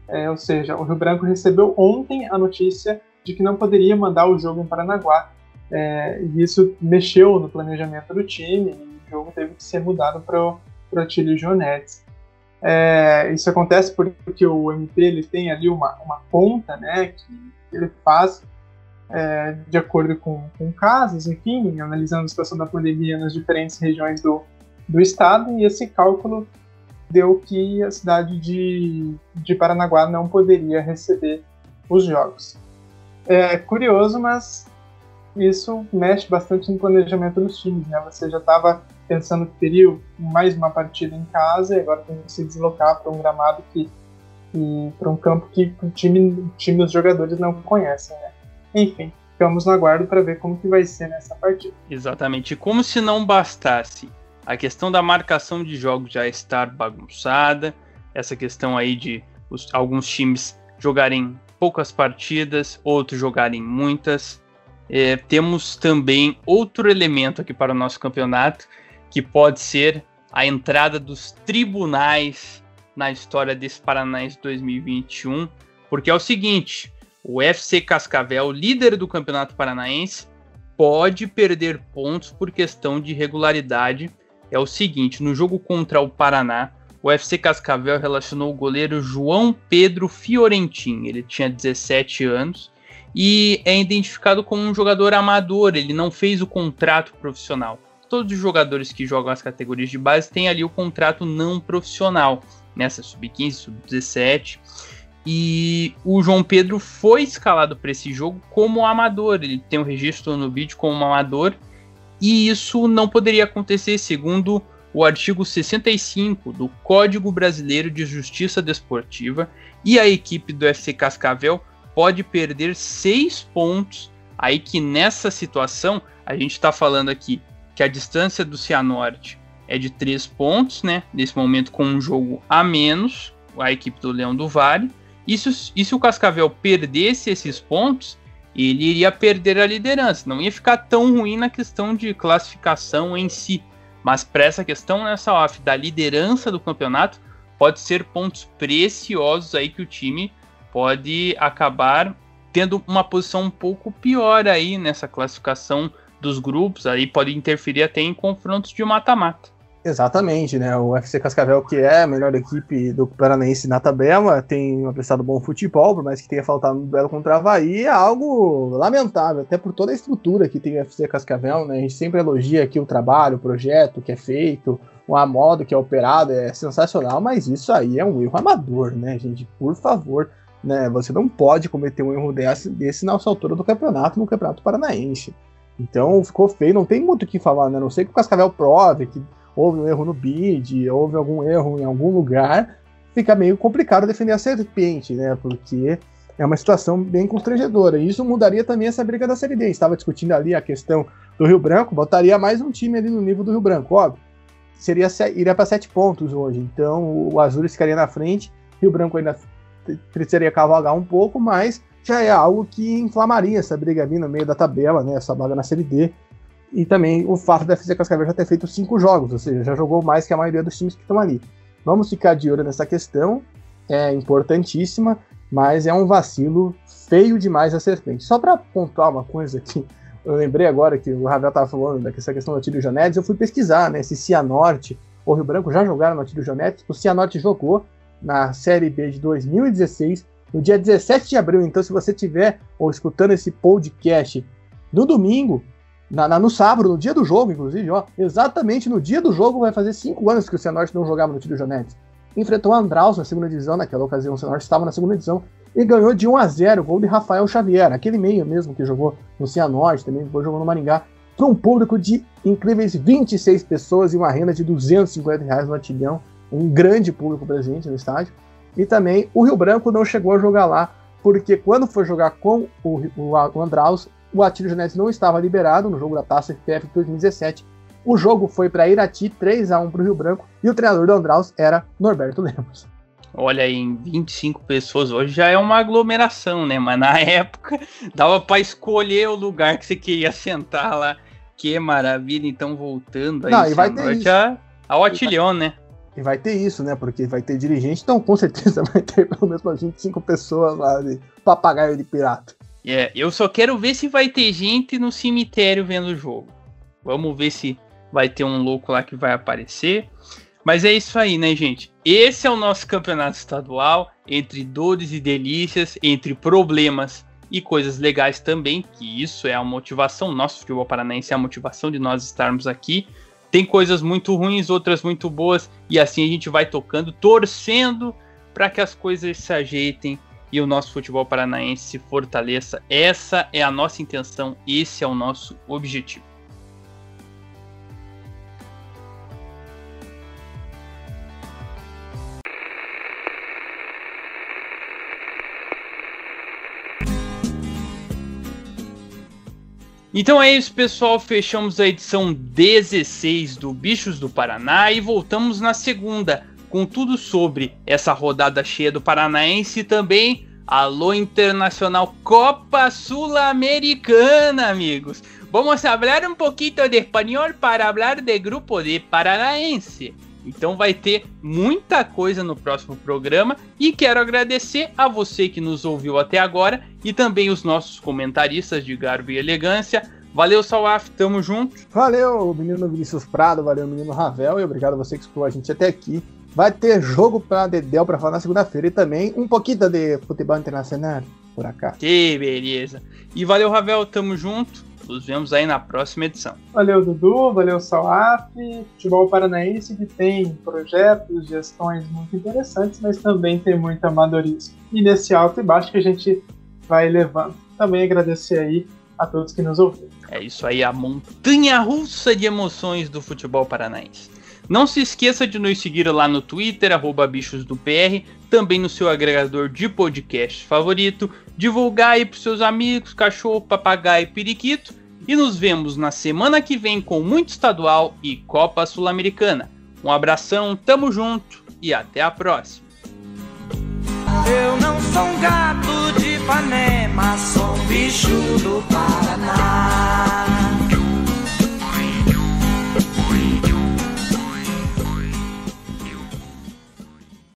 É, ou seja, o Rio Branco recebeu ontem a notícia de que não poderia mandar o jogo em Paranaguá. É, e isso mexeu no planejamento do time e o jogo teve que ser mudado para Atílio Jonetes. É, isso acontece porque o MP ele tem ali uma, uma conta né, que ele faz é, de acordo com, com casos, enfim, analisando a situação da pandemia nas diferentes regiões do, do estado, e esse cálculo deu que a cidade de, de Paranaguá não poderia receber os jogos. É curioso, mas isso mexe bastante no planejamento dos times, né? Você já estava pensando que teria mais uma partida em casa e agora tem que se deslocar para um gramado que, para um campo que o time, o time dos jogadores não conhecem, né? Enfim, ficamos no aguardo para ver como que vai ser nessa partida. Exatamente. Como se não bastasse a questão da marcação de jogos já estar bagunçada, essa questão aí de os, alguns times jogarem poucas partidas, outros jogarem muitas. É, temos também outro elemento aqui para o nosso campeonato, que pode ser a entrada dos tribunais na história desse Paranaense 2021, porque é o seguinte: o FC Cascavel, líder do Campeonato Paranaense, pode perder pontos por questão de regularidade. É o seguinte: no jogo contra o Paraná, o FC Cascavel relacionou o goleiro João Pedro Fiorentin. Ele tinha 17 anos e é identificado como um jogador amador, ele não fez o contrato profissional. Todos os jogadores que jogam as categorias de base têm ali o contrato não profissional, nessa sub-15, sub-17. E o João Pedro foi escalado para esse jogo como amador, ele tem o um registro no vídeo como amador, e isso não poderia acontecer, segundo o artigo 65 do Código Brasileiro de Justiça Desportiva, e a equipe do FC Cascavel pode perder seis pontos. Aí que nessa situação a gente está falando aqui que a distância do Cianorte é de três pontos, né? Nesse momento com um jogo a menos, a equipe do Leão do Vale. E se, e se o Cascavel perdesse esses pontos, ele iria perder a liderança. Não ia ficar tão ruim na questão de classificação em si. Mas para essa questão nessa off da liderança do campeonato, pode ser pontos preciosos aí que o time pode acabar tendo uma posição um pouco pior aí nessa classificação dos grupos, aí pode interferir até em confrontos de mata-mata. Exatamente, né? O FC Cascavel, que é a melhor equipe do Paranaense na tabela, tem apresentado bom futebol, por mais que tenha faltado no duelo contra a Havaí, é algo lamentável, até por toda a estrutura que tem o FC Cascavel, né? A gente sempre elogia aqui o trabalho, o projeto que é feito, o modo que é operado, é sensacional, mas isso aí é um erro amador, né, gente? Por favor, né? Você não pode cometer um erro desse, desse na altura do campeonato, no Campeonato Paranaense. Então ficou feio, não tem muito o que falar, né? A não sei que o Cascavel prove que houve um erro no bid, houve algum erro em algum lugar, fica meio complicado defender a serpente, né? Porque é uma situação bem constrangedora. E isso mudaria também essa briga da Série D. Estava discutindo ali a questão do Rio Branco, botaria mais um time ali no nível do Rio Branco, óbvio. Seria, iria para sete pontos hoje. Então o Azul ficaria na frente, Rio Branco ainda precisaria cavalgar um pouco, mas já é algo que inflamaria essa briga ali no meio da tabela, né? Essa vaga na Série D. E também o fato da FC Cascavel já ter feito cinco jogos, ou seja, já jogou mais que a maioria dos times que estão ali. Vamos ficar de olho nessa questão, é importantíssima, mas é um vacilo feio demais a serpente. Só para pontuar uma coisa aqui, eu lembrei agora que o Ravel estava falando dessa questão do Atílio Jonetes, eu fui pesquisar, né, se Cianorte ou Rio Branco já jogaram no Atílio Jonetes. O Cianorte jogou, na Série B de 2016, no dia 17 de abril. Então, se você tiver ou escutando esse podcast no domingo, na, na, no sábado, no dia do jogo, inclusive, ó, exatamente no dia do jogo, vai fazer cinco anos que o Cianorte não jogava no Tiro Jonetes. Enfrentou o Andraus na segunda divisão, naquela ocasião o Cianorte estava na segunda divisão, e ganhou de 1 a 0 gol de Rafael Xavier, aquele meio mesmo que jogou no Cianorte, também depois jogou no Maringá, para um público de incríveis 26 pessoas e uma renda de 250 reais no atilhão um grande público presente no estádio. E também o Rio Branco não chegou a jogar lá, porque quando foi jogar com o, o, o Andraus, o Atílio Genetes não estava liberado no jogo da Taça FPF de 2017. O jogo foi para Irati, 3 a 1 para o Rio Branco, e o treinador do Andraus era Norberto Lemos. Olha, em 25 pessoas hoje já é uma aglomeração, né? Mas na época dava para escolher o lugar que você queria sentar lá. Que maravilha, então voltando aí. Não, e vai ter isso. ao Atilhão, né? E vai ter isso, né? Porque vai ter dirigente, então com certeza vai ter pelo menos umas 25 pessoas lá de papagaio de pirata. É, yeah, eu só quero ver se vai ter gente no cemitério vendo o jogo. Vamos ver se vai ter um louco lá que vai aparecer. Mas é isso aí, né, gente? Esse é o nosso campeonato estadual, entre dores e delícias, entre problemas e coisas legais também, que isso é a motivação, nosso futebol paranaense é a motivação de nós estarmos aqui. Tem coisas muito ruins, outras muito boas, e assim a gente vai tocando, torcendo para que as coisas se ajeitem e o nosso futebol paranaense se fortaleça. Essa é a nossa intenção, esse é o nosso objetivo. Então é isso, pessoal. Fechamos a edição 16 do Bichos do Paraná e voltamos na segunda com tudo sobre essa rodada cheia do Paranaense e também Alô Internacional Copa Sul-Americana, amigos. Vamos falar um pouquinho de espanhol para falar de grupo de Paranaense. Então vai ter muita coisa no próximo programa e quero agradecer a você que nos ouviu até agora e também os nossos comentaristas de garbo e elegância. Valeu, Salaf, tamo junto. Valeu, menino Vinícius Prado, valeu, menino Ravel e obrigado a você que escutou a gente até aqui. Vai ter jogo para Dedel para falar na segunda-feira e também um pouquinho de futebol internacional por acá. Que beleza. E valeu, Ravel, tamo junto. Nos vemos aí na próxima edição. Valeu, Dudu, valeu, Salaf. Futebol paranaense que tem projetos, gestões muito interessantes, mas também tem muito amadorismo. E nesse alto e baixo que a gente vai levando. Também agradecer aí a todos que nos ouviram. É isso aí, a montanha russa de emoções do futebol paranaense. Não se esqueça de nos seguir lá no Twitter, arroba bichosdopr, também no seu agregador de podcast favorito, divulgar aí pros seus amigos, cachorro, papagaio e periquito, e nos vemos na semana que vem com muito estadual e Copa Sul-Americana. Um abração, tamo junto e até a próxima. Eu não sou um gato de sou um bicho do Pará.